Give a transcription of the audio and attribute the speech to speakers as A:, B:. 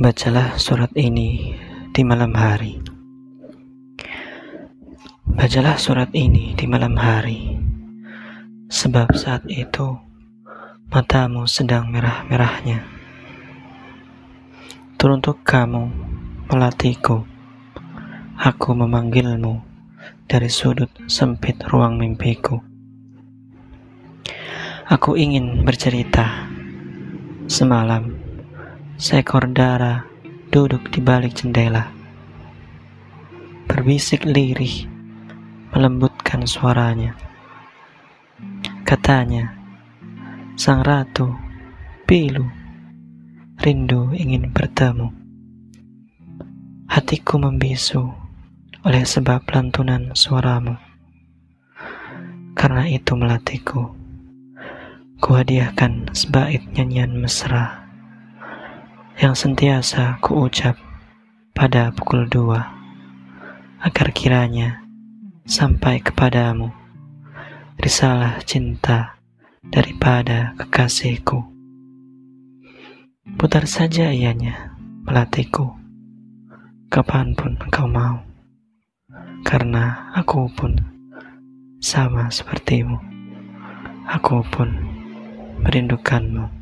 A: Bacalah surat ini di malam hari. Bacalah surat ini di malam hari, sebab saat itu matamu sedang merah-merahnya. Teruntuk kamu melatihku, aku memanggilmu dari sudut sempit ruang mimpiku. Aku ingin bercerita semalam Seekor darah duduk di balik jendela. Berbisik lirih, melembutkan suaranya. Katanya, Sang Ratu, pilu, rindu ingin bertemu. Hatiku membisu oleh sebab lantunan suaramu. Karena itu melatihku, kuhadiahkan sebait nyanyian mesra yang sentiasa kuucap pada pukul dua, agar kiranya sampai kepadamu risalah cinta daripada kekasihku. Putar saja ianya melatihku, kapan pun engkau mau, karena aku pun sama sepertimu. Aku pun merindukanmu.